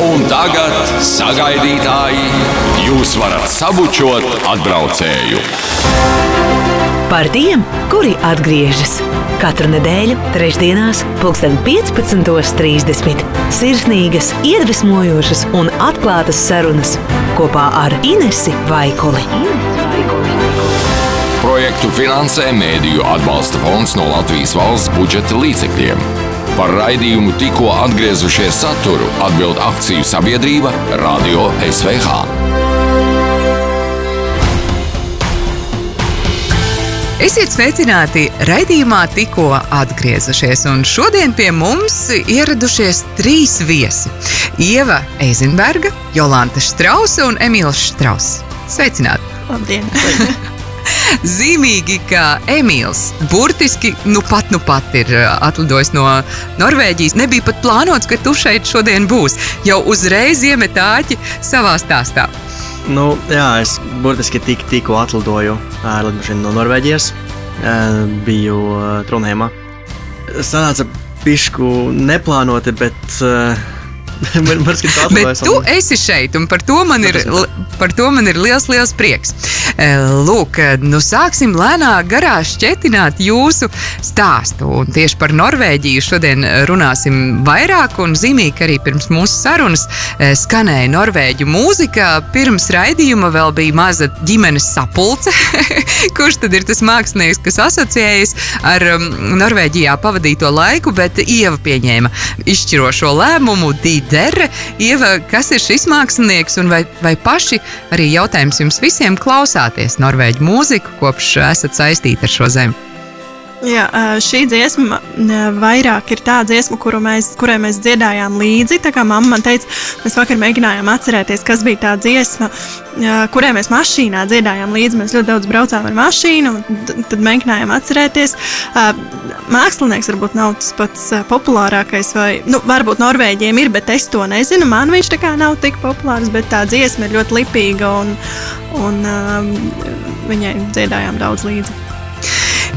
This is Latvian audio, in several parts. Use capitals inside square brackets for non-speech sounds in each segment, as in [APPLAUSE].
Un tagad, sagaidītāji, jūs varat sabučot atbraucēju. Par tiem, kuri atgriežas katru nedēļu, trešdienās, pulksten 15.30. Sirsnīgas, iedvesmojošas un atklātas sarunas kopā ar Inesu Vaikuli. Projektu finansē Mēdīju atbalsta fonds no Latvijas valsts budžeta līdzekļiem. Par raidījumu tikko atgriezušies saturu atbild akciju sabiedrība Radio SVH. Esiet sveicināti raidījumā, tikko atgriezušies. Un šodien pie mums ieradušies trīs viesi - Ieva Eizenberga, Jolanta Strausa un Emīls Strauss. Sveicināti! Labdien! [LAUGHS] Zīmīgi, ka Emīls burtiski nu pat, nu pat ir uh, atlidojis no Norvēģijas. Nebija pat plānots, ka tu šeit šodien būsi. Jau uzreiz iemet āķi savā stāstā. Nu, jā, es burtiski tik, tikko atlidoju ar lidmašīnu no Norvēģijas. Eh, Biju eh, Trondheimā. Sanāca pišku neplānoti, bet eh, [LAUGHS] man man Bet tu esi šeit, un par to man ir, par to man ir liels, liels prieks. Eh, Lūk, nu sāksim lēnā garā šķetināt jūsu stāstu. Un tieši par Norvēģiju šodien runāsim vairāk, un zīmīgi, arī pirms mūsu sarunas eh, skanēja norvēģu mūzika. Pirms raidījuma vēl bija maza ģimenes sapulce, [LAUGHS] kurš tad ir tas mākslinieks, kas asociējas ar Norvēģijā pavadīto laiku, bet Ieva pieņēma izšķirošo lēmumu. Dīdere, Ieva, kas ir šis mākslinieks, un vai, vai paši arī jautājums jums visiem klausāties norvēģu mūziku, kopš esat saistīti ar šo zemi? Jā, šī dziesma vairāk ir tā dziesma, kuru mēs, kurai mēs dziedājām līdzi. Tā kā mamma man teica, mēs vakar mēģinājām atcerēties, kas bija tā dziesma, kurai mēs mašīnā dziedājām līdzi. Mēs ļoti daudz braucām ar mašīnu, tad mēģinājām atcerēties. Mākslinieks varbūt nav tas pats populārākais, vai nu, varbūt Norvēģiem ir, bet es to nezinu. Man viņš tā kā nav tik populārs, bet tā dziesma ir ļoti lipīga, un, un viņai dziedājām daudz līdzi.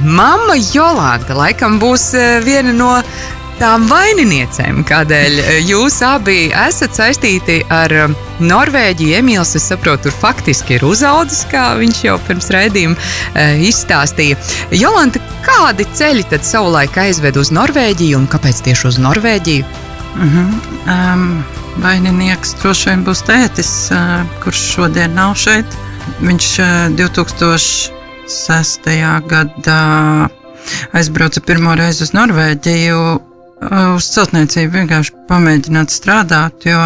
Mamma Jolanta laikam būs eh, viena no tām vaininiecēm, kādēļ eh, jūs abi esat saistīti ar eh, Norvēģiju. Emīls, es saprotu, tur faktiski ir uzaudzis, kā viņš jau pirms raidījuma izstāstīja. Jolanta, kādi ceļi tad savulaik aizved uz Norvēģiju un kāpēc tieši uz Norvēģiju? Mm -hmm. um, vaininieks droši vien būs tētis, uh, kurš šodien nav šeit. Viņš uh, 2006. gadā aizbrauca pirmo reizi uz Norvēģiju, uh, uz celtniecību vienkārši pamēģināt strādāt, jo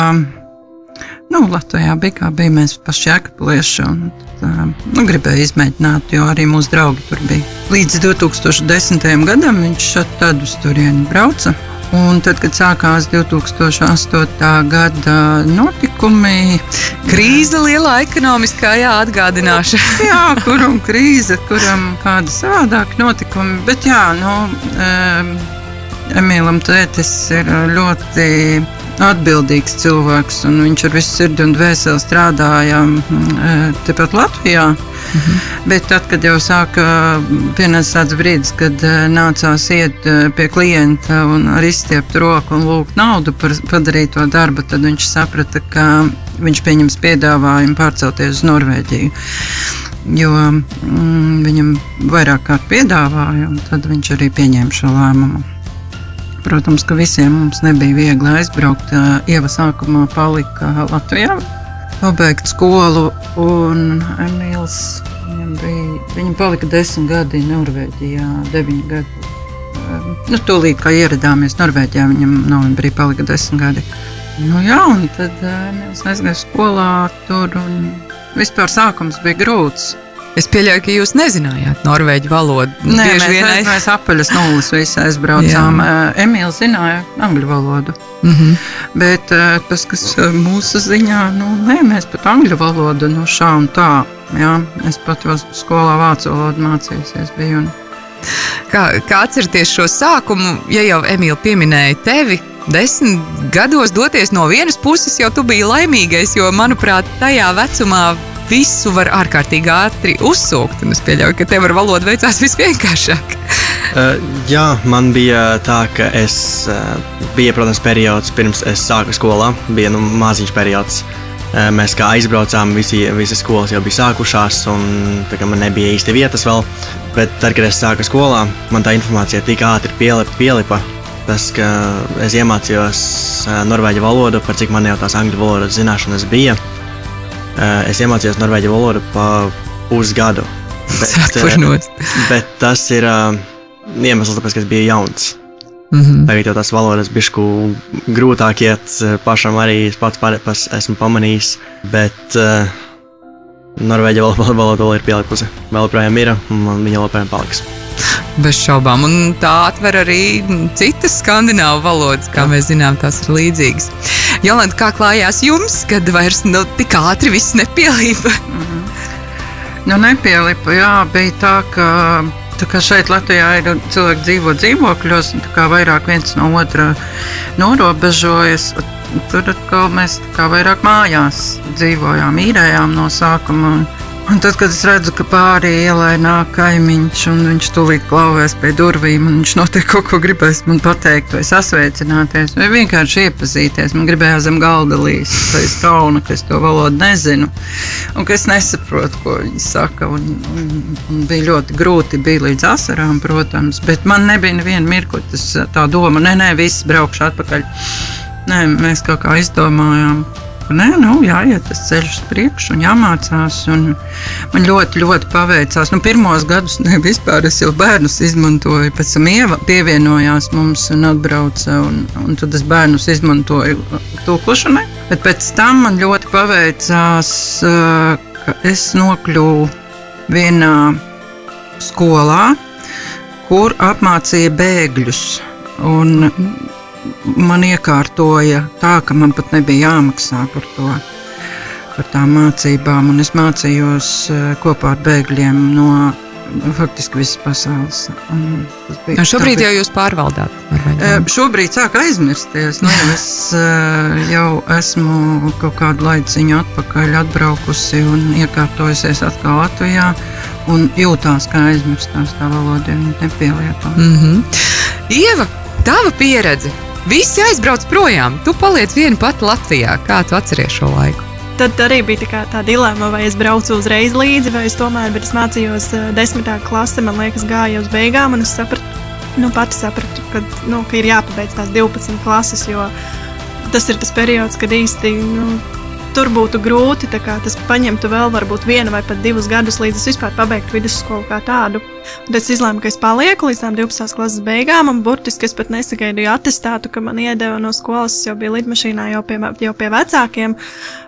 nu, Latvijā bija kā bija mēs paši jēkaplieši. Un, uh, nu, gribēju izmēģināt, jo arī mūsu draugi tur bija. Līdz 2010. gadam viņš tad uz turieni brauca. Un tad, kad sākās 2008. gada notikumi, Krīze lielā ekonomiskā, jā, atgādināšana. [LAUGHS] jā, kuram krīze, kuram kāda savādāka notikumi. Bet jā, nu, um, Emīlam tētis ir ļoti atbildīgs cilvēks, un viņš ar visu sirdi un dvēseli strādāja mm, tepat Latvijā. Mhm. Bet tad, kad jau sāka pienāca tāds brīdis, kad nācās iet pie klienta un ar izstiept roku un lūgt naudu par padarīto darbu, tad viņš saprata, ka viņš pieņems piedāvājumu pārcelties uz Norvēģiju. Jo mm, viņam vairāk kārt piedāvāja, un tad viņš arī pieņēma šo lēmumu. Protams, ka visiem mums nebija viegli aizbraukt. Ieva sākumā palika Latvijā, pabeigt skolu, Emīls viņam bija, viņam palika desmit gadi Norvēģijā, deviņi gadi. Ā, Nu, tūlīt, kā ieradāmies Norvēģijā, viņam novembrī palika desmit gadi. Nu, jā, un tad ā, Emīls aizgāja skolā tur, un vispār sākums bija grūts. Es pieļauju, ka jūs nezinājāt norvēģu valodu. Nē, Bieži mēs, vien aiz... mēs apaļas nulles visi aizbraucām. Ā, Emīls zināja angļu valodu. Mm -hmm. Bet uh, tas, kas uh, mūsu ziņā, nu, nē, mēs pat angļu valodu no šā un tā. Jā, es pat jau skolā vācu valodu mācījusies. Biju, un... Kā, kā atcerieties šo sākumu, ja jau Emīļa pieminēja tevi? Desmit gados doties no vienas puses, jau tu biji laimīgais, jo, manuprāt, tajā vecumā visu var ārkārtīgi ātri uzsūkt. Es pieļauju, ka tev ar valodu veicās visvienkāršāk. [LAUGHS] Uh, jā, man bija tā, ka es uh, bija, protams, periods pirms es sāku skolā. Bija nu, maziņš periods. Uh, mēs kā aizbraucām, visi, visas skolas jau bija sākušās, un man nebija īsti vietas vēl. Bet tad, kad es sāku skolā, man tā informācija tik ātri pielipa. pielipa, tas, ka es iemācījos uh, norvēģu valodu, par cik man jau tās angļu valodas zināšanas bija. Uh, es iemācījos norvēģu valodu pa pusgadu. Bet, uh, bet tas ir. Uh, iemesls, tāpēc, ka es biju jauns. Mm -hmm. Tagad jau tās valodas bija grūtāk iet eh, pašam arī pats pār, pas, esmu pamanījis. Bet uh, Norvēģija valoda vēl ir pielikusi. Vēl joprojām ir, un viņa joprojām paliks. Bez šaubām, un tā atver arī citas skandināvu valodas, kā Jā. mēs zinām, tās ir līdzīgas. Jolanta, kā klājās jums, kad vairs nu, tik ātri viss nepielīpa? -hmm. Nu, nepielipa, jā, bija tā, ka Tā kā šeit Latvijā ir cilvēki dzīvo dzīvokļos, kā vairāk viens no otra norobežojas. Tur atkal mēs kā vairāk mājās dzīvojām, īrējām no sākuma. Un, Un tad, kad es redzu, ka pāri ielai nāk kaimiņš, un viņš tūlīt klauvēs pie durvīm, un viņš noteikti kaut ko gribēs man pateikt, vai sasveicināties, vai vienkārši iepazīties. Man gribējās zem galda līst, ka es kaunu, ka es to valodu nezinu, un ka es nesaprotu, ko viņi saka. Un, un, un bija ļoti grūti, bija līdz asarām, protams, bet man nebija neviena mirkli tā doma, nē, nē, viss braukšu atpakaļ. Nē, mēs kaut kā izdomājām nē, nu, jāiet tas ceļš uz priekšu un jāmācās. Un man ļoti, ļoti paveicās. Nu, pirmos gadus [LAUGHS] ne vispār es jau bērnus izmantoju, pēc tam ieva pievienojās mums un atbrauca. Un, un tad es bērnus izmantoju tūkošanai. Bet pēc tam man ļoti paveicās, ka es nokļuvu vienā skolā, kur apmācīja bēgļus. Un man iekārtoja tā, ka man pat nebija jāmaksā par to. Par tām mācībām, un es mācījos eh, kopā ar bēgļiem no faktiski visas pasaules. Un šobrīd jau jūs pārvaldāt? Eh, šobrīd sāk aizmirsties. Nu, es eh, jau esmu kaut kādu laiciņu atpakaļ atbraukusi un iekārtojusies atkal Latvijā. Un jūtās, kā aizmirstās tā valoda, ja viņa nepielieto. Mm -hmm. Ieva, tava pieredze Visi aizbrauc projām. Tu paliec viena pati Latvijā. Kā tu atceries šo laiku? Tad arī bija tā, tā dilemma, vai es braucu uzreiz līdzi, vai es tomēr, bet es mācījos desmitā klasē, man liekas, gāja uz beigām, un es sapratu, nu, pati sapratu, ka, nu, ka ir jāpabeidz tās 12 klases, jo tas ir tas periods, kad īsti nu, tur būtu grūti. Tas paņemtu vēl varbūt vienu vai pat divus gadus, līdz es vispār pabeigtu vidusskolu kā tādu. Tad es izlēmu, ka es palieku līdz tam 12. klases beigām, un burtiski es pat nesagaidīju attestātu, ka man iedeva no skolas. Es jau biju lidmašīnā, jau pie, jau pie vecākiem.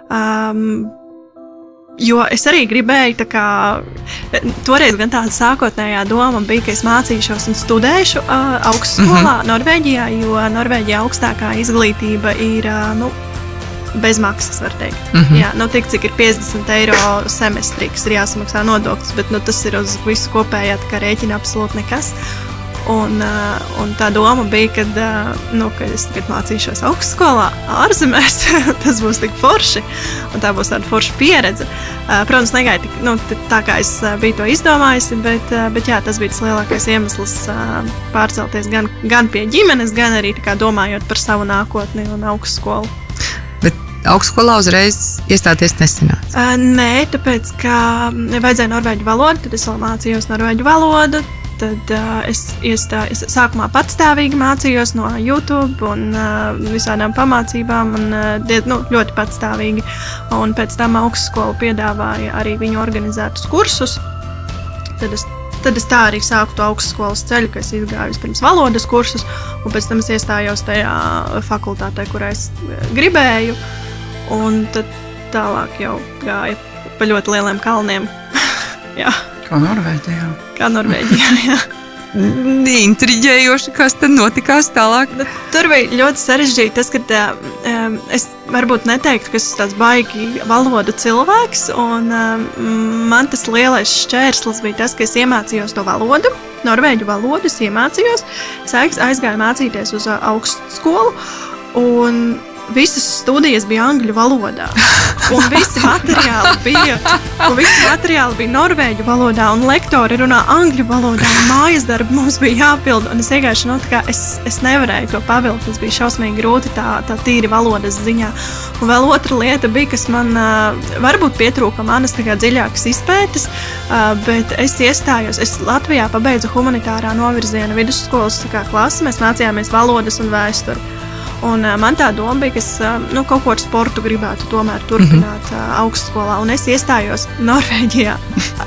Um, Jo es arī gribēju, kā, toreiz gan tāda sākotnējā doma bija, ka es mācīšos un studēšu uh, augstskolā mm -hmm. Norvēģijā, jo Norvēģijā augstākā izglītība ir uh, nu, bez maksas, var teikt. Mm -hmm. Jā, nu, tik cik ir 50 eiro semestrī, kas ir jāsamaksā nodoklis, bet nu, tas ir uz visu kopējā rēķina absolūti nekas. Un, uh, un tā doma bija, kad, uh, nu, ka es tagad mācīšos augstskolā, ārzemēs. [LAUGHS] tas būs tik forši, un tā būs tāda forša pieredze. Uh, protams, negaidīju tik, nu, tā, kā es uh, biju to izdomājis, bet, uh, bet jā, tas bija tas lielākais iemesls uh, pārcelties gan, gan pie ģimenes, gan arī domājot par savu nākotni un augstskolu augstskolā uzreiz iestāties nesenāca? Uh, nē, tāpēc, ka vajadzēja norvēģu valodu, tad es vēl mācījos norvēģu valodu. Tad uh, es, iestāju, es sākumā patstāvīgi mācījos no YouTube un uh, visādām pamācībām, un uh, nu, ļoti patstāvīgi. Un pēc tam augstskola piedāvāja arī viņu organizētus kursus. Tad es Tad es tā arī sāku to augstskolas ceļu, ka es gāju pirms valodas kursus, un pēc tam es iestājos tajā fakultātē, kurā es gribēju. Uh, Un tad tālāk jau gāja pa ļoti lieliem kalniem. [LAUGHS] Kā Norvēģijā. Kā Norvēģijā, [LAUGHS] jā. Intriģējoši, kas tad notikās tālāk. Nu, tur bija ļoti sarežģīti tas, ka um, es varbūt neteiktu, ka esmu tāds baigi valodu cilvēks. Un, um, man tas lielais šķērslis bija tas, ka es iemācījos to valodu, norvēģu valodu. Es iemācījos, es aizgāju mācīties uz augstskolu. Un visas studijas bija angļu valodā. Un visi materiāli bija, un visi materiāli bija norvēģu valodā, un lektori runā angļu valodā. Mājas darbi mums bija jāpild. Es vienkārši nu, es, es nevarēju to pavilkt. Tas bija šausmīgi grūti tā, tā tīri valodas ziņā. Un vēl otra lieta bija, kas man varbūt pietrūka manas dziļākas izpētes, bet es iestājos. Es Latvijā pabeidzu humanitārā novirziena vidusskolas klasi. Mēs mācījāmies valodas un vēsturi. Un, uh, man tā doma bija, ka es uh, nu, kaut ko ar sportu gribētu tomēr turpināt mm -hmm. uh, augstskolā. Un es iestājos Norvēģijā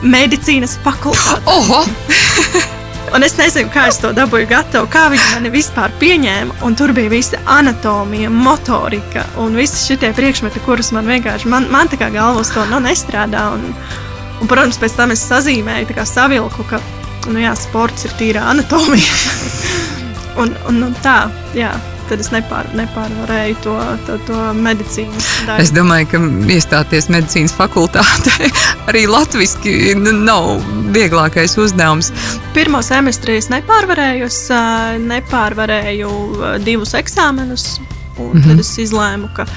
medicīnas fakultātē. Oho! [LAUGHS] Un es nezinu, kā es to dabūju gatavu, kā viņi mani vispār pieņēma. Un tur bija visa anatomija, motorika un visi šie priekšmeti, kurus man vienkārši, man, man tā kā galvas to nu, nestrādā. Un, un, protams, pēc tam es sazīmēju, savilku, ka nu, jā, sports ir tīra anatomija. [LAUGHS] un, un, un tā, jā tad es nepār, nepārvarēju to, to, to medicīnas daļu. Es domāju, ka iestāties medicīnas fakultātē [LAUGHS] arī latviešu nav vieglākais uzdevums. Pirmo semestri es nepārvarēju, es nepārvarēju divus eksāmenus, un mm -hmm. tad es izlēmu, ka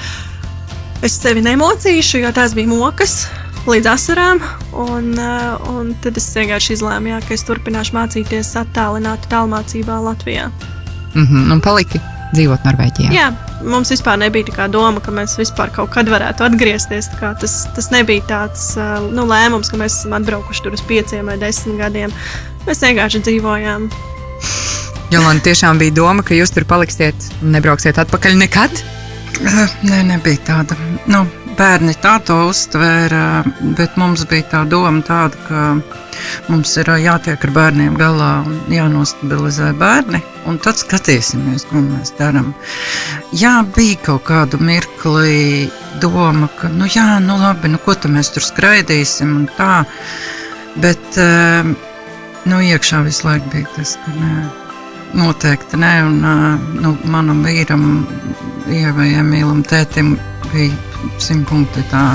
es sevi nemocīšu, jo tās bija mokas līdz asarām. Un, un tad es vienkārši izlēmu, jā, ka es turpināšu mācīties attālināti tālmācībā Latvijā. Mm -hmm, un paliki dzīvot Norvēģijā. Jā, mums vispār nebija tā doma, ka mēs vispār kaut kad varētu atgriezties. Tas, tas nebija tāds nu, lēmums, ka mēs esam atbraukuši tur uz pieciem vai desmit gadiem. Mēs vienkārši dzīvojām. Jo man tiešām bija doma, ka jūs tur paliksiet un nebrauksiet atpakaļ nekad. Nē, nebija tāda. Nu, bērni tā to uztvēra, bet mums bija tā doma tāda, ka mums ir jātiek ar bērniem galā un jānostabilizē bērni un tad skatīsimies, ko mēs darām. Jā, bija kaut kādu mirkli doma, ka, nu, jā, nu, labi, nu, ko tad mēs tur skraidīsim un tā. Bet, nu, iekšā visu laiku bija tas, ka nē, noteikti nē, un, nu, manam vīram, Ievai, Emīlam, tētim bija simt punkti tā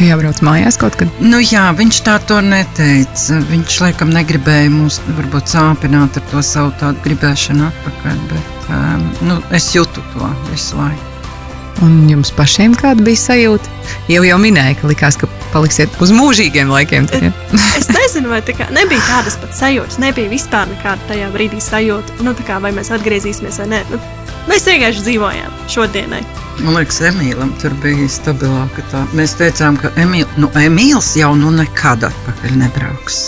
ka jābrauc mājās kaut kad? Nu, jā, viņš tā to neteica. Viņš laikam negribēja mūs varbūt sāpināt ar to savu tādu gribēšanu atpakaļ, bet um, nu, es jūtu to visu laiku. Un jums pašiem kāda bija sajūta? Jau jau minēja, ka likās, ka paliksiet uz mūžīgiem laikiem. Tagad. [LAUGHS] Es nezinu, vai tā kā, nebija tādas pat sajūtas. Nebija vispār nekāda tajā brīdī sajūta, nu, kā, vai mēs atgriezīsimies vai nē. Nu, mēs vienkārši dzīvojām šodienai. Man liekas, Emīlam tur bija stabilāka tā. Mēs teicām, ka Emīl, nu, Emīls jau nu nekad atpakaļ nebrauks.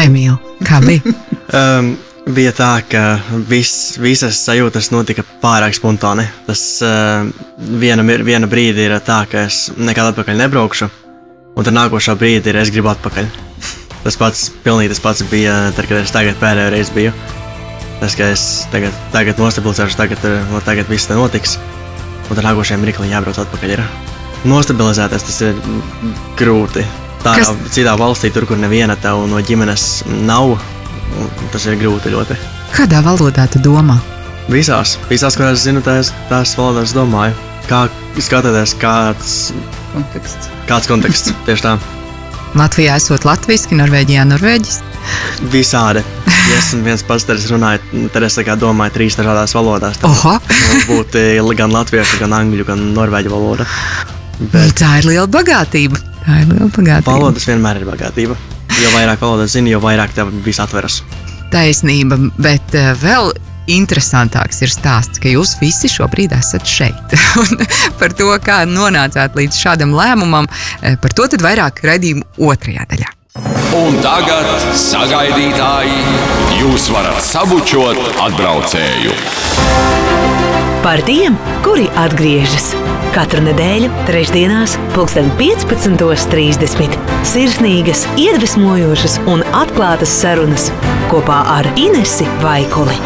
Emīl, kā bija? [LAUGHS] um, bija tā, ka vis, visas sajūtas notika pārāk spontāni. Tas uh, viena, viena brīdi ir tā, ka es nekad atpakaļ nebraukšu, un tad nākošā brīdī ir es gribu atpakaļ. Tas pats, pilnīgi tas pats bija tad, kad es tagad pēdējo reizi biju. Tas, ka es tagad, tagad nostabilizēšu, tagad, tagad viss notiks un tad nākošajam mirklim jābrauc atpakaļ. Ir. Nostabilizēties tas ir grūti. Tā Kas? citā valstī, tur, kur neviena tev no ģimenes nav, tas ir grūti ļoti. Kādā valodā tu domā? Visās, visās kurās zinu, tās, tās valodās domāju. Kā skatāties, kāds konteksts. Kāds konteksts tieši tā. Latvijā esot latviešu, Norvēģijā norvēģis. Visādi. Ja esmu viens pats, es runāju, tad es domāju trīs dažādās valodās. Būtu gan latviešu, gan angļu, gan norvēģu valoda. Bet... Tā ir liela bagātība. Tā ir liela bagātība. Valodas vienmēr ir bagātība. Jo vairāk valodas zini, jo vairāk tev viss atveras. Taisnība, bet uh, vēl interesantāks ir stāsts, ka jūs visi šobrīd esat šeit. [LAUGHS] par to, kā nonācāt līdz šādam lēmumam, eh, par to vairāk raidījuma otrajā daļā. Un tagad, sagaidītāji, jūs varat sabučot atbraucēju. Par tiem, kuri atgriežas katru nedēļu, trešdienās, 15.30. Sirsnīgas, iedvesmojošas un atklātas sarunas kopā ar Inesu Vaikuli.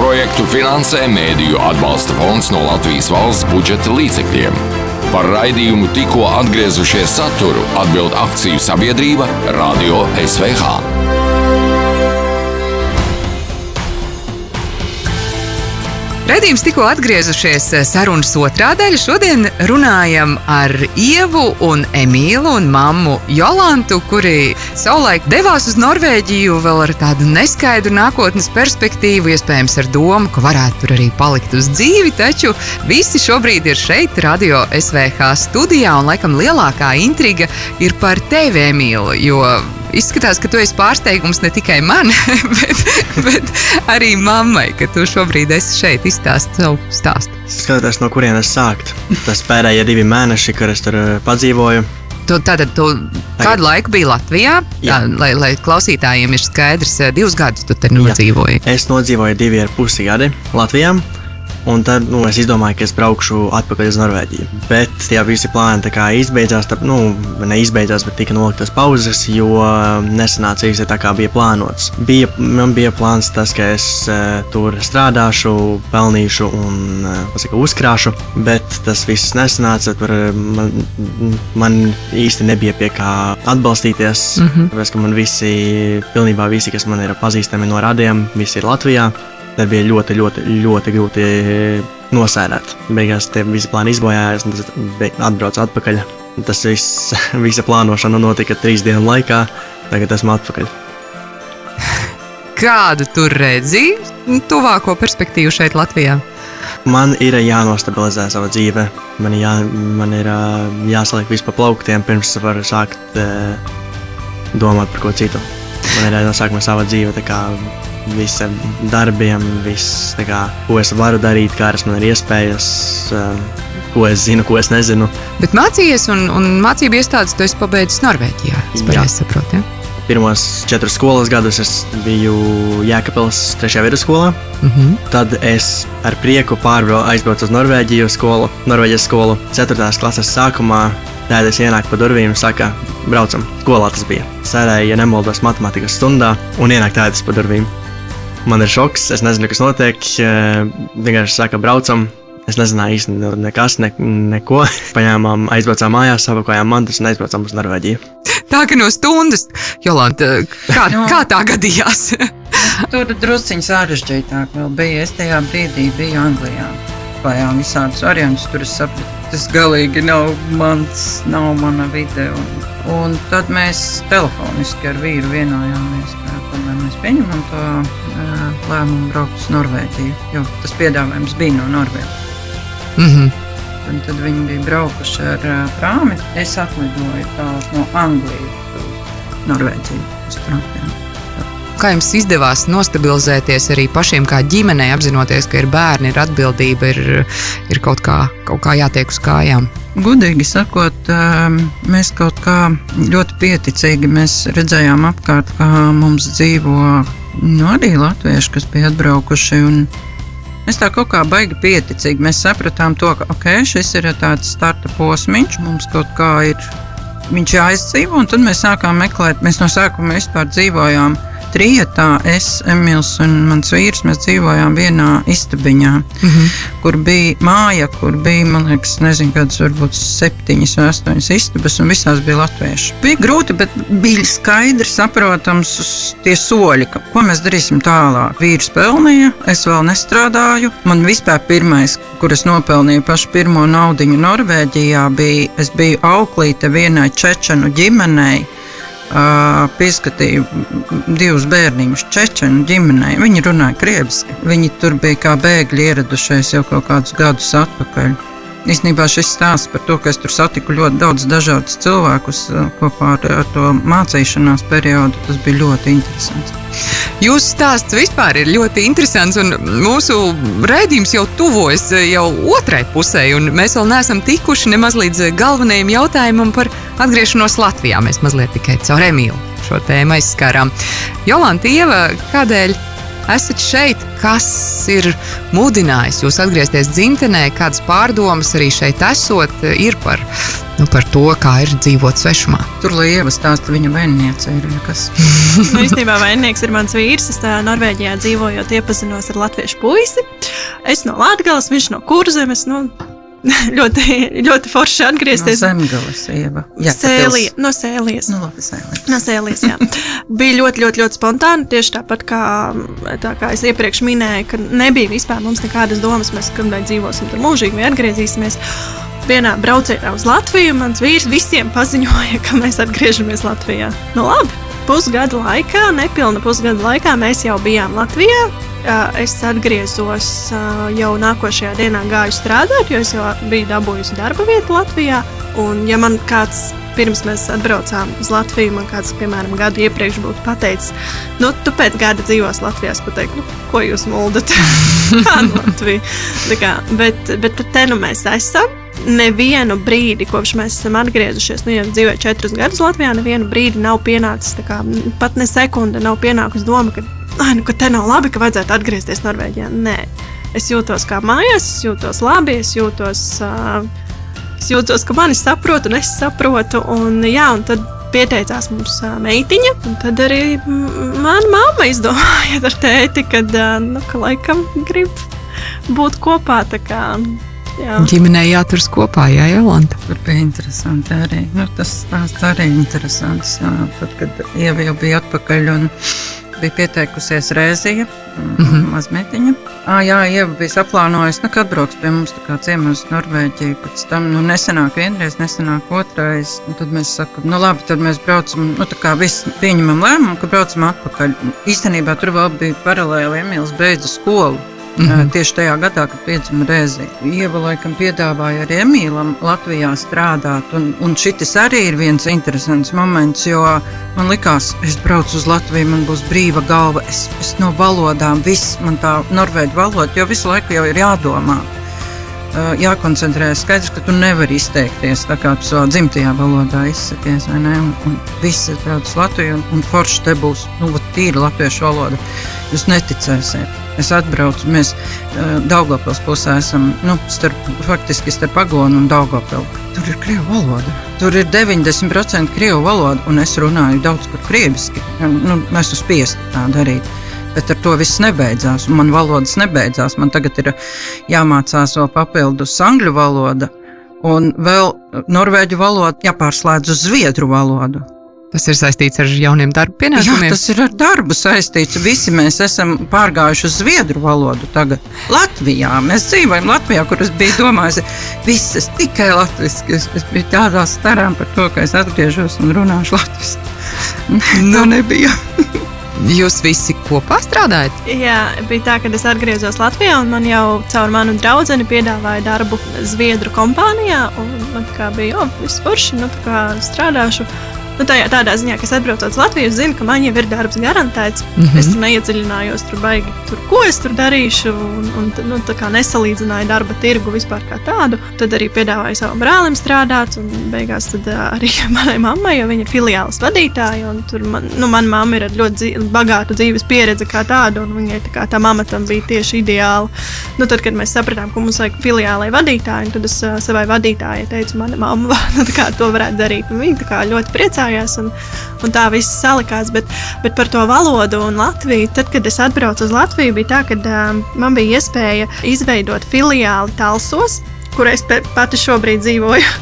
Projektu finansē Mēdīju atbalsta fonds no Latvijas valsts budžeta līdzekļiem. Par raidījumu tikko atgriezušies saturu atbild akciju sabiedrība Radio SVH. Redījums tikko atgriezušies sarunas otrā daļa. Šodien runājam ar Ievu un Emīlu un mammu Jolantu, kuri savulaik devās uz Norvēģiju vēl ar tādu neskaidru nākotnes perspektīvu, iespējams ar domu, ka varētu tur arī palikt uz dzīvi, taču visi šobrīd ir šeit, radio SVH studijā, un laikam lielākā intriga ir par tevi, Emīlu, jo izskatās, ka tu esi pārsteigums ne tikai man, [LAUGHS] bet, bet arī mammai, ka tu šobrīd esi šeit izstāst savu stāstu. Skatoties, no kurienes sākt. Tas pēdējie divi mēneši, kad es tur eh, padzīvoju. Tu, tātad, tu kādu laiku biji Latvijā, Jā. tā, lai, lai klausītājiem ir skaidrs, eh, divus gadus tu te nodzīvoji. Es nodzīvoju divi ar pusi gadi Latvijā. Un tad nu, es izdomāju, ka es braukšu atpakaļ uz Norvēģiju. Bet tie visi plāni izbeidzās, tā, nu, neizbeidzās, bet tika noliktas pauzes, jo nesanāca īsti tā, kā bija plānots. Bija, man bija plāns tas, ka es uh, tur strādāšu, pelnīšu un uh, pasaka, uzkrāšu, bet tas viss nesanāca. Tur eh, man, man īsti nebija pie kā atbalstīties. Mm -hmm. Tāpēc, ka man visi, pilnībā visi, kas man ir pazīstami no radiem, visi ir Latvijā. Tad bija ļoti, ļoti, ļoti grūti nosērēt. Beigās tie visi plāni izbojājās, un tas atbraucu atpakaļ. Tas viss, [LAUGHS] visa plānošana notika trīs dienu laikā. Tagad esmu atpakaļ. Kādu tu redzi tuvāko perspektīvu šeit Latvijā? Man ir jānostabilizē sava dzīve. Man, jā, man ir ā, jāsaliek viss pa plauktiem, pirms varu sākt ā, domāt par ko citu. Man ir jāsāk sava dzīve, visiem darbiem, viss, kā, ko es varu darīt, kādas man ir iespējas, ā, ko es zinu, ko es nezinu. Bet mācījies un, un mācību iestādes tu esi pabeidzis Norvēģijā. Es pareizi saprotu. Ja? Pirmos četrus skolas gadus es biju Jēkabils 3. vidusskolā. Mm -hmm. Tad es ar prieku pārbraucu, aizbraucu uz Norvēģiju skolu, Norvēģijas skolu. 4. klases sākumā tēdes ienāk pa durvīm un saka, braucam, skolā tas bija. Sērēja, ja nemaldos, matemātikas stundā, un ienāk tēdes pa durvīm. Man ir šoks, es nezinu, kas notiek. eh, Vienkārši saka, braucam. Es nezināju īstenībā nekas, ne, neko. [LAUGHS] Paņēmām, aizbraucām mājās, apakojām mantas un aizbraucām uz Norvēģiju. Tā kā no stundas, Jolanta, kā, Nu. kā tā gadījās? Tur drusciņš sarežģītāk bija. Es tajā brīdī biju Anglijā. Klājām visādus variantus, tur es sapratu, tas galīgi nav mans, nav mana vide. Un, un tad mēs telefoniski ar vīru vienojāmies, ka tomēr mēs pieņemam to uh, lēmumu braukt uz Norvēģiju, jo tas piedāvājums bija no Norvēģijas. mm -hmm. Un tad viņi bija braukuši ar uh, prāmi. Es atlidoju tālāk no Anglijas uz Norvēģiju. Uz traukiem. Kā jums izdevās nostabilizēties arī pašiem, kā ģimenei, apzinoties, ka ir bērni, ir atbildība, ir, ir kaut, kā, kaut kā jātiek uz kājām? Gudīgi sakot, um, mēs kaut kā ļoti pieticīgi redzējām apkārt, kā mums dzīvo nu, arī latvieši, kas bija atbraukuši. Mēs tā kaut kā baigi pieticīgi. Mēs sapratām to, ka okay, šis ir tāds starta posms, mums kaut kā ir jāizdzīvo, un tad mēs sākām meklēt. Mēs no sākuma vispār dzīvojām Trijotā. Es, Emīls un mans vīrs, mēs dzīvojām vienā istabiņā, Mm -hmm. kur bija māja, kur bija, man liekas, nezinu, kādas varbūt septiņas vai astoņas istabas, un visās bija latvieši. Bija grūti, bet bija skaidri saprotams tie soļi, ka, ko mēs darīsim tālāk. Vīrs pelnīja, es vēl nestrādāju. Man vispār pirmais, kur es nopelnīju pašu pirmo naudiņu Norvēģijā, bija, es biju auklīte vienai čečenu ģimenei. Pieskatīju divus bērniņus čečenu ģimenei. Viņi runāja krieviski. Viņi tur bija kā bēgļi ieradušies jau kaut kādus gadus atpakaļ. Īstenībā šis stāsts par to, ka es tur satiku ļoti daudz dažādus cilvēkus uh, kopā ar, ar to mācīšanās periodu, tas bija ļoti interesants. Jūsu stāsts vispār ir ļoti interesants, un mūsu raidījums jau tuvojas jau otrai pusē, un mēs vēl neesam tikuši nemaz līdz galvenajam jautājumam par atgriešanos Latvijā. Mēs mazliet tikai caur Emīlu šo tēmu aizskārām. Jolanta, Ieva, kādēļ esat šeit? Kas ir mudinājis jūs atgriezties dzimtenē? Kādas pārdomas arī šeit esot ir par, nu, par to, kā ir dzīvot svešumā? Tur, lai ievas stāsta, viņa bērniece ir kas. Nu, īstenībā vainīgs ir mans vīrs. Es tā Norvēģijā dzīvojot, iepazinos ar latviešu puisi. Es no Latvijas, viņš no Kurzemes. Nu, [LAUGHS] ļoti, ļoti forši No atgriezties. zemgales ieva. Jā, Sēlija, no sēlijas. Nu, labi, sēlija. No sēlijas, jā. [LAUGHS] Bija ļoti, ļoti, ļoti spontāni. Tieši tāpat kā, tā kā es iepriekš minēju, ka nebija vispār mums nekādas domas, mēs kādreiz dzīvosim tur mūžīgi vai atgriezīsimies. Vienā braucienā uz Latviju mans vīrs visiem paziņoja, ka mēs atgriežamies Latvijā. Nu, labi, pusgada laikā, nepilna pusgada laikā mēs jau bijām Latvijā. Es atgriezos jau nākošajā dienā, gāju strādāt, jo es jau biju dabūjusi darba vietu Latvijā. Un, ja man kāds pirms mēs atbraucām uz Latviju, man kāds, piemēram, gadu iepriekš būtu pateicis, nu, tu pēc gada dzīvos Latvijā, es pateiktu, nu, ko jūs muldat? [LAUGHS] Kādu Latviju? Tā Kā, bet, bet te nu mēs esam. Nevienu brīdi, kopš mēs esam atgriezušies, nu, jau dzīvoju četrus gadus Latvijā, nevienu brīdi nav pienācis, kā, pat ne sekunde nav pienākusi doma, ka, ai, nu, ka te nav labi, ka vajadzētu atgriezties Norvēģijā. Nē, es jūtos kā mājās, es jūtos labi, es jūtos, uh, es jūtos ka mani saprot, un es saprotu. Un, jā, un tad pieteicās mums meitiņa, un tad arī mana mamma izdomāja ar tēti, kad, ā, nu, ka laikam grib būt kopā. Kā, jā. Ģimenei jāturas kopā, jā, Jolanta. Tur bija interesanti arī. Nu, tas stāsts arī interesants. Jā, tad, kad Ieva jau bija atpakaļ un bija pieteikusies Rēzija, mm. -hmm. mazmetiņa. À, jā, Ieva bija saplānojusi, nu, kad brauks pie mums tā kā ciemos Norvēģiju. Pēc tam, nu, nesenāk vienreiz, nesenāk otrais. Un tad mēs sakam, nu, labi, tad mēs braucam, nu, tā kā viss pieņemam lēmumu, ka braucam atpakaļ. Īstenībā tur vēl bija paralēli Emīls beidza skolu. Mm -hmm. Tieši tajā gadā, kad piedzima Rēzī. Ieva laikam piedāvāja arī Emīlam Latvijā strādāt. Un, un šis arī ir viens interesants moments, jo man likās, es braucu uz Latviju, man būs brīva galva. Es, es no valodām, viss man tā norvēģu valoda, jo visu laiku jau ir jādomā. Uh, jākoncentrējas. Skaidrs, ka tu nevari izteikties tā kā tu savā dzimtajā valodā izsakies. Un, un viss ir braucis Latviju, un, un forši te būs nu, tīra latviešu valoda. Jūs neticēsiet. Es atbraucu, mēs uh, Daugopils pusē esam, nu, starp, faktiski starp Agonu un Daugopilu. Tur ir krievu valoda. Tur ir 90% krievu valoda, un es runāju daudz par krieviski. Nu, esmu spiest tā darīt. Bet ar to viss nebeidzās. Man valodas nebeidzās. Man tagad ir jāmācās vēl papildus angļu valoda, un vēl norvēģu valoda jāpārslēdz uz zviedru valodu. Tas ir saistīts ar jauniem darba Jā, pienākumiem. tas ir ar darbu saistīts. Visi mēs esam pārgājuši uz zviedru valodu. Tagad Latvijā mēs dzīvojam Latvijā, kur es biju domājis, viss es tikai latviešu. Es, es biju tādā starā par to, ka es atgriežos un runāšu latviešu. [LAUGHS] Nu, nebija. [LAUGHS] Jūs visi kopā strādājat? Jā, bija tā, ka es atgriezos Latvijā, un man jau caur manu draugu piedāvāja darbu Zviedru kompānijā. Man kā bija, oh, viss forši, nu, kā strādāšu. Nu, tā, tādā ziņā, ka es atbraucu uz Latviju, zinu, ka man jau ir darbs garantēts. Mm. -hmm. Es tur neiedziļinājos, tur baigi, tur, ko es tur darīšu, un, un nu, nesalīdzināju darba tirgu vispār kā tādu. Tad arī piedāvāju savam brālim strādāt, un beigās arī [LAUGHS] manai mammai, jo viņa ir filiāles vadītāja. Man, nu, mana mamma ir ar ļoti dzīv, bagātu dzīves pieredzi kā tāda, un viņai tā, kā, tā mamma tam bija tieši ideāla. Nu, tad, kad mēs sapratām, ka mums vajag filiālei vadītāju, tad es uh, savai vadītājai teicu, mana mamma, [LAUGHS] nu, kā to varētu darīt. Un viņa kā ļoti priecājās, un, un tā viss salikās. Bet, bet par to valodu un Latviju, tad, kad es atbraucu uz Latviju, bija tā, ka uh, man bija iespēja izveidot filiāli Talsos. Kur es pati šobrīd dzīvoju. [LAUGHS]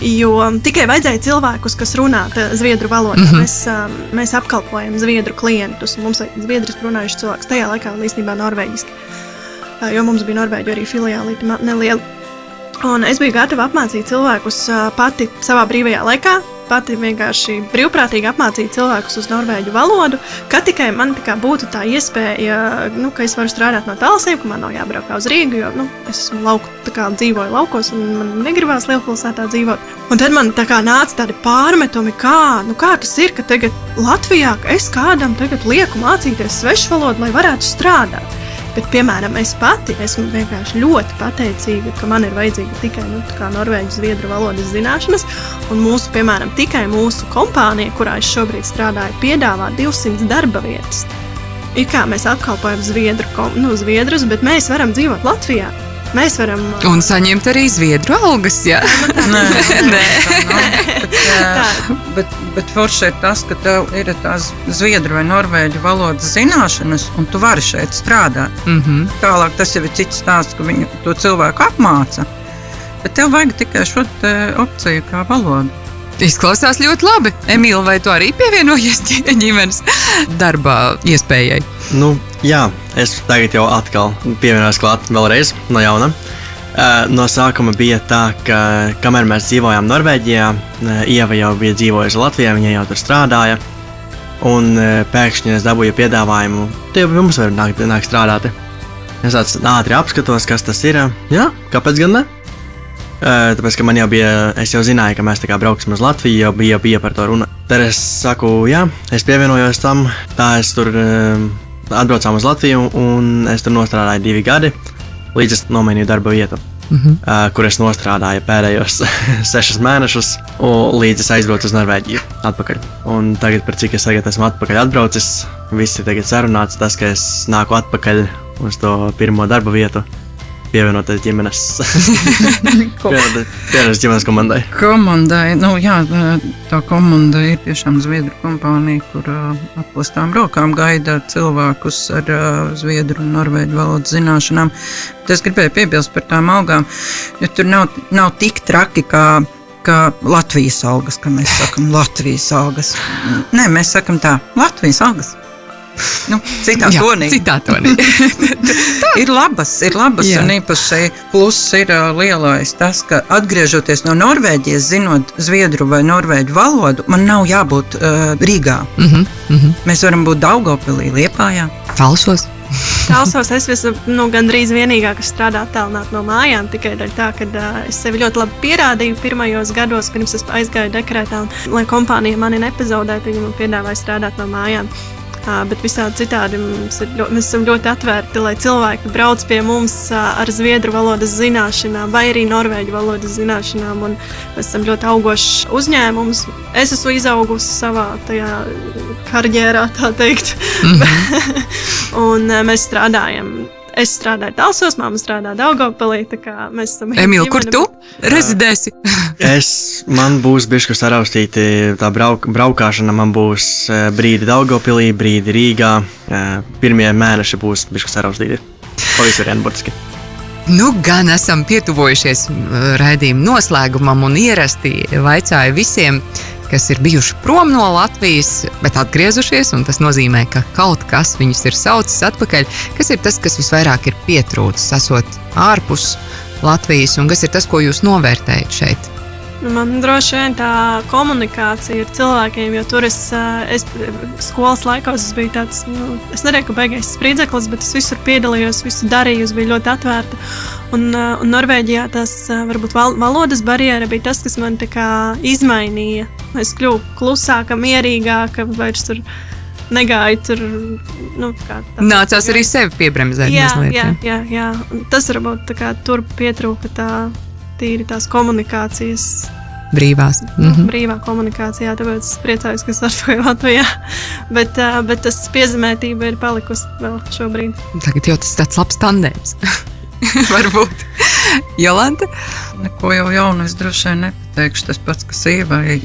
Jo tikai vajadzēja cilvēkus, kas runā zviedru valodā. Mm. -hmm. mēs, um, mēs apkalpojam zviedru klientus. Mums vajag zviedriski runājuši cilvēks. Tajā laikā īstenībā norvēģiski. Uh, Jo mums bija Norvēģija arī filiālīte neliela. Un es biju gatava apmācīt cilvēkus ā, pati savā brīvajā laikā. Pati vienkārši brīvprātīgi apmācīt cilvēkus uz norvēģu valodu, ka tikai man tā būtu tā iespēja, nu, ka es varu strādāt no tālsiem, ka man nav jābrauk uz Rīgu, jo nu, es esmu lauku, kā dzīvoju laukos un man negribās lielpilsētā dzīvot. Un tad man tā kā nāca tādi pārmetumi, kā, nu, kā tas ir, ka tagad Latvijā ka es kādam tagad lieku mācīties svešu valodu, lai varētu strādāt. Bet, piemēram, es pati esmu vienkārši ļoti pateicīga, ka man ir vajadzīga tikai nu, norvēģu, zviedru valodas zināšanas. Un mūsu, piemēram, tikai mūsu kompānija, kurā es šobrīd strādāju, piedāvā 200 darba vietas. Ir kā mēs apkalpojam zviedru, nu, zviedrus, bet mēs varam dzīvot Latvijā. Mēs varam. Un saņemt arī zviedru algas. Jā, Nē, [LAUGHS] Nē. tā nav. Bet, ā, bet, bet forši ir tas, ka tev ir tās zviedru vai norvēģu valodas zināšanas, un tu vari šeit strādāt. mm -hmm. Tālāk tas jau ir cits stāsts, ka viņi to cilvēku apmāca. Bet tev vajag tikai šo opciju kā valodu. Izklausās ļoti labi. Emīl, vai tu arī pievienojies ģimenes darba iespējai? Nu, jā, es tagad jau atkal pievienojos klāt vēlreiz no jauna. Uh, no sākuma bija tā, ka kamēr mēs dzīvojām Norvēģijā, uh, Ieva jau bija dzīvojusi Latvijā, viņa jau tur strādāja. Un uh, pēkšņi es dabūju piedāvājumu, tie pie mums var nākt, nākt strādāt. Es tāds ātri apskatos, kas tas ir. Jā, kāpēc gan ne? Uh, tāpēc, ka man jau bija, es jau zināju, ka mēs tā kā brauksim uz Latviju, jau bija, bija par to runa. Tad es saku, jā, es pievienojos tam, tā es tur uh, atbraucām uz Latviju, un es tur nostrādāju divi gadi, līdz es nomainīju darba vietu. Uh -huh. uh, kur es nostrādāju pēdējos [LAUGHS] sešus mēnešus, līdz es aizbraucu uz Norvēģiju. Atpakaļ. Un tagad, par cik es tagad esmu atpakaļ atbraucis, viss ir sarunāts. Tas, ka es nāku atpakaļ uz to pirmo darba vietu, pievienoties ģimenes, [LAUGHS] pievienoties ģimenes komandai. Komandai, nu jā, tā komanda ir tiešām Zviedru kompānija, kur aplastām rokām gaida cilvēkus ar Zviedru un Norvēģu valodas zināšanām. Bet es gribēju piebilst par tām algām, jo tur nav, nav tik traki kā kā Latvijas algas, kā mēs sakām, Latvijas algas. Nē, mēs sakām tā, Latvijas algas. Nu, citā Jā, tonī. Citā tonī. [LAUGHS] ir labas, ir labas, Jā. un īpaši pluss ir ā, lielais tas, ka atgriežoties no Norvēģijas, zinot zviedru vai norvēģu valodu, man nav jābūt uh, Rīgā. mm -hmm, mm -hmm. Mēs varam būt Daugopilī, Liepājā. Falsos. Talsos es esmu nu, gandrīz vienīgā, kas strādā attālināti no mājām. Tikai tā, ka uh, es sevi ļoti labi pierādīju pirmajos gados, pirms es aizgāju dekrētā. Un, lai kompānija mani nepazaudētu, viņi man piedāvāja strādāt no mājām. Bet visādi citādi mums ir ļoti, mēs esam ļoti atvērti, lai cilvēki brauc pie mums ar zviedru valodas zināšanām, vai arī norvēģu valodas zināšanām. un Mēs esam ļoti augošs uzņēmums. Es esmu izaugusi savā tajā karjerā, tā teikt. Mhm. [LAUGHS] un uh, mēs strādājam. Es strādāju Dārzos, māma strādā Daugopilī. tā kā Mēs esam Emīl, kur tu rezidēsi? [LAUGHS] Es, man būs bijusi saraustīta tā brauk, braukšana, man būs eh, brīdi Daugopilī, brīdi Rīgā. Eh, Pirmie mēneši būs bijuši saraustīti. Pa visu vienu burtiski. Nu, gan esam pietuvojušies raidījuma noslēgumam un ierasti vaicāju visiem, kas ir bijuši prom no Latvijas, bet atgriezušies. un Tas nozīmē, ka kaut kas viņus ir saucis atpakaļ. Kas ir tas, kas visvairāk ir pietrūcis, esot ārpus Latvijas, un kas ir tas, ko jūs novērtējat šeit? Man droši vien tā komunikācija ar cilvēkiem, jo tur es, ā, es skolas laikos es biju tāds, nu, es neteiktu, ka beigais spriedzeklis, bet es visur piedalījos, visu darīju, es biju ļoti atvērta. Un, ā, un Norvēģijā tas ā, varbūt val, valodas barjera bija tas, kas man izmainīja. Es kļuvu klusāka, mierīgāka, vairs tur negāju tur. Nu, Nācās arī sevi piebremzēt. Jā, mazliet, jā, jā, jā. Un Tas varbūt kā tur pietrūka tā tīri tās komunikācijas Brīvās. mm. -hmm. brīvā komunikācijā. Tāpēc es priecājos, ka startoju Latvijā. [LAUGHS] bet, uh, bet tas piezīmētība ir palikusi vēl šobrīd. Tagad jau tas ir tāds labs tandēms. [LAUGHS] Varbūt. Jolanta? Neko jau jaunu es droši vien nepateikšu. Tas pats, kas ievai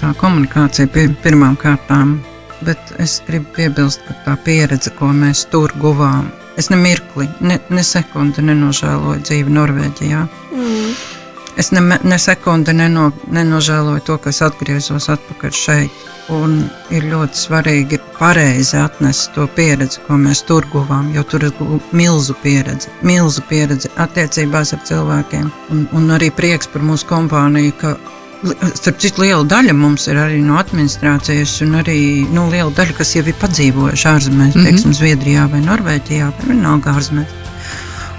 tā komunikācija pie pirmām kārtām. Bet es gribu piebilst, ka tā pieredze, ko mēs tur guvām, es ne mirkli, ne, ne sekundi nenožēloju dzīvi Norvēģijā. Mm. Es ne, ne sekundi neno, nenožēloju to, ka es atgriezos atpakaļ šeit. Un ir ļoti svarīgi pareizi atnest to pieredzi, ko mēs tur guvām. Jo tur ir milzu pieredze, milzu pieredze attiecībās ar cilvēkiem. Un, un arī prieks par mūsu kompāniju, ka starp citu liela daļa mums ir arī no administrācijas, un arī nu, liela daļa, kas jau ir padzīvojuši ārzemēs, mm. -hmm. piemēram, Zviedrijā vai Norvēģijā, vienalga ārzemēs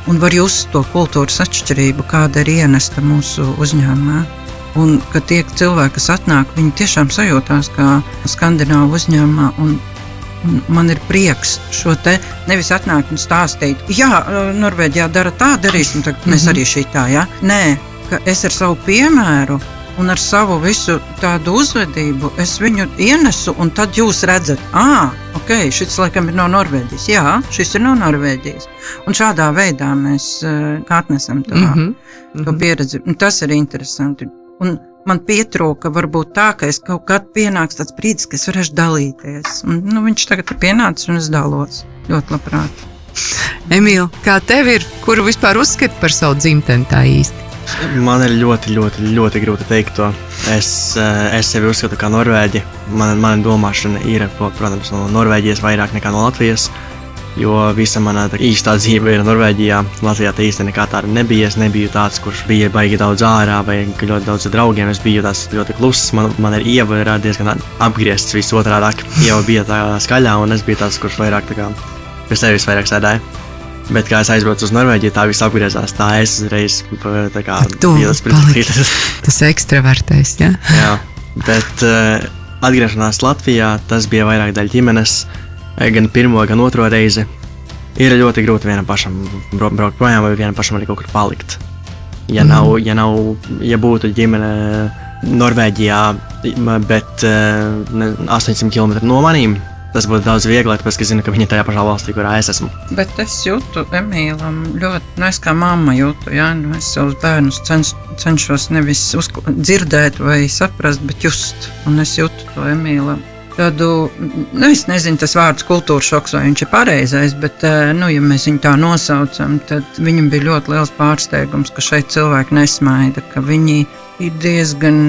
un var just to kultūras atšķirību, kāda ir ienesta mūsu uzņēmumā. Un ka tie cilvēki, kas atnāk, viņi tiešām sajūtās kā skandināvu uzņēmumā. Un, un man ir prieks šo te nevis atnākt un stāstīt, jā, Norvēģijā dara tā, darīsim, tad mēs Mhm. arī šī tā, jā. Nē, ka es ar savu piemēru. Un ar savu visu tādu uzvedību es viņu ienesu, un tad jūs redzat, ah, ok, šis laikam ir no Norvēģijas. Jā, šis ir no Norvēģijas. Un šādā veidā mēs uh, atnesam to, mm Mhm. -hmm. to pieredzi. Un tas ir interesanti. Un man pietrūka varbūt tā, ka es kaut kad pienāks tāds brīdis, ka es varēšu dalīties. Un, nu, viņš tagad ir pienācis un es dalos ļoti labprāt. Emīl, kā tev ir, kuru vispār uzskati par savu dzimteni tā īsti? Man ir ļoti, ļoti, ļoti grūti pateikt to. Es, eh, es sevi uzskatu par Norvēģi. Man, mana domāšana ir, protams, no Norvēģijas vairāk nekā no Latvijas. Jo visa mana tā, īstā dzīve ir Norvēģijā. Latvijā tā īstenībā nekā tāda nebija. Es nebiju tāds, kurš bija baigi daudz ārā vai ļoti daudz draugiem. Es biju tāds ļoti kluss. Man, man ir ieva ir diezgan apgriezts viss otrādi. Ieva bija tā skaļā, un es biju tāds, kurš vairāk tā kā pie sevis vairāk sēdēja. Bet kā es aizbraucu uz Norvēģiju, tā viss apgriezās. Tā es uzreiz kā pilsētas tas ekstravertais. Ja? [LAUGHS] Jā, bet uh, atgriešanās Latvijā tas bija vairāk daļa ģimenes, eh, gan pirmo, gan otro reizi. Ir ļoti grūti vienam pašam braukt projām, vai vienam pašam arī kaut kur palikt. Ja, mm. nav, ja, nav, ja būtu ģimene Norvēģijā, bet uh, 800 km no maniem, tas būtu daudz vieglāk, tāpēc, ka zinu, ka viņa tajā pašā valstī, kurā es esmu. Bet es jūtu Emīlam ļoti, nu es kā mamma jūtu, jā, nu es savus bērnus cenš, cenšos nevis uzko, dzirdēt vai saprast, bet just, un es jūtu to Emīlam. Tādu, nu, es nezinu, tas vārds kultūras šoks, vai viņš ir pareizais, bet, eh, nu, ja mēs viņu tā nosaucam, tad viņam bija ļoti liels pārsteigums, ka šeit cilvēki nesmaida, ka viņi ir diezgan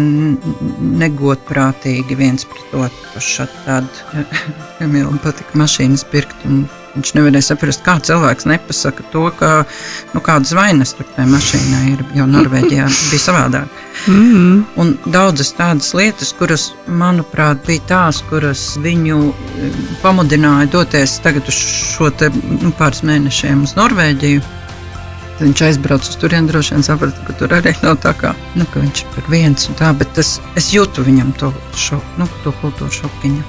negodprātīgi viens pret otru. Šādi [LAUGHS] Emīlam patika mašīnas pirkt. Viņš nevarēja saprast, kā cilvēks nepasaka to, ka nu, kādas vainas tur tajā mašīnā ir. Jo Norvēģijā bija savādāk. Mm -hmm. Un daudzas tādas lietas, kuras, manuprāt, bija tās, kuras viņu eh, pamudināja doties tagad uz šo te, nu, pāris mēnešiem uz Norvēģiju. Tad viņš aizbrauca uz turieni, droši vien saprata, ka tur arī nav tā kā nu, viņš ir viens un tā, bet tas, es jūtu viņam to, šo, nu, to kultūru šokiņu.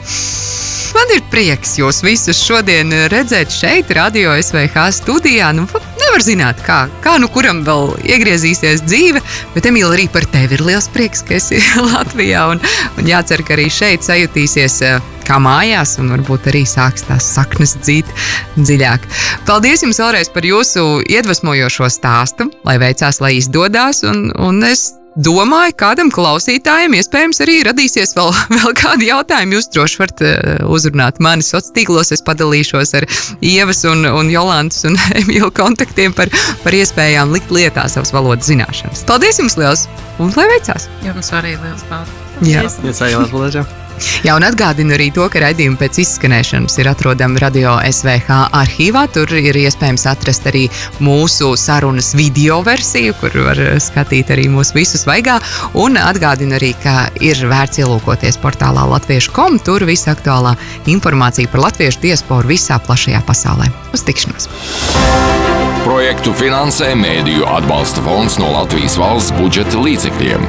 Man ir prieks jūs visus šodien redzēt šeit, Radio SVH studijā. Nu, nevar zināt, kā, kā nu kuram vēl iegriezīsies dzīve, bet Emīlija arī par tevi ir liels prieks, ka esi [LAUGHS] Latvijā. Un, un jācer, ka arī šeit sajutīsies kā mājās, un varbūt arī sāks tās saknes dzīt dziļāk. Paldies jums vēlreiz par jūsu iedvesmojošo stāstu, lai veicās, lai izdodas, un, un es domāju, kādam klausītājam iespējams arī radīsies vēl, [LAUGHS] vēl kādi jautājumi. Jūs droši varat uh, uzrunāt mani sociālos tīklos. Es padalīšos ar Ievas un, un Jolantas un [LAUGHS] Emīlu kontaktiem par, par iespējām likt lietā savas valodas zināšanas. Paldies jums liels un lai veicās! Jums arī liels paldies! Jā, tas ir liels paldies! Jā, un atgādinu arī to, ka raidījumi pēc izskanēšanas ir atrodami radio SVH arhīvā. Tur ir iespējams atrast arī mūsu sarunas video versiju, kur var skatīt arī mūsu visus vaigā. Un atgādinu arī, ka ir vērts ielūkoties portālā latviešu.com. Tur viss aktuālā informācija par latviešu diasporu visā plašajā pasaulē. Uz tikšanos! Projektu finansē Mēdīju atbalsta fonds no Latvijas valsts budžeta līdzekļiem.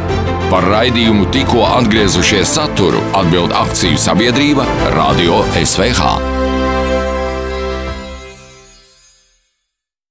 Par raidījumu tikko atgriezušies saturu atbild akciju sabiedrība Radio SVH.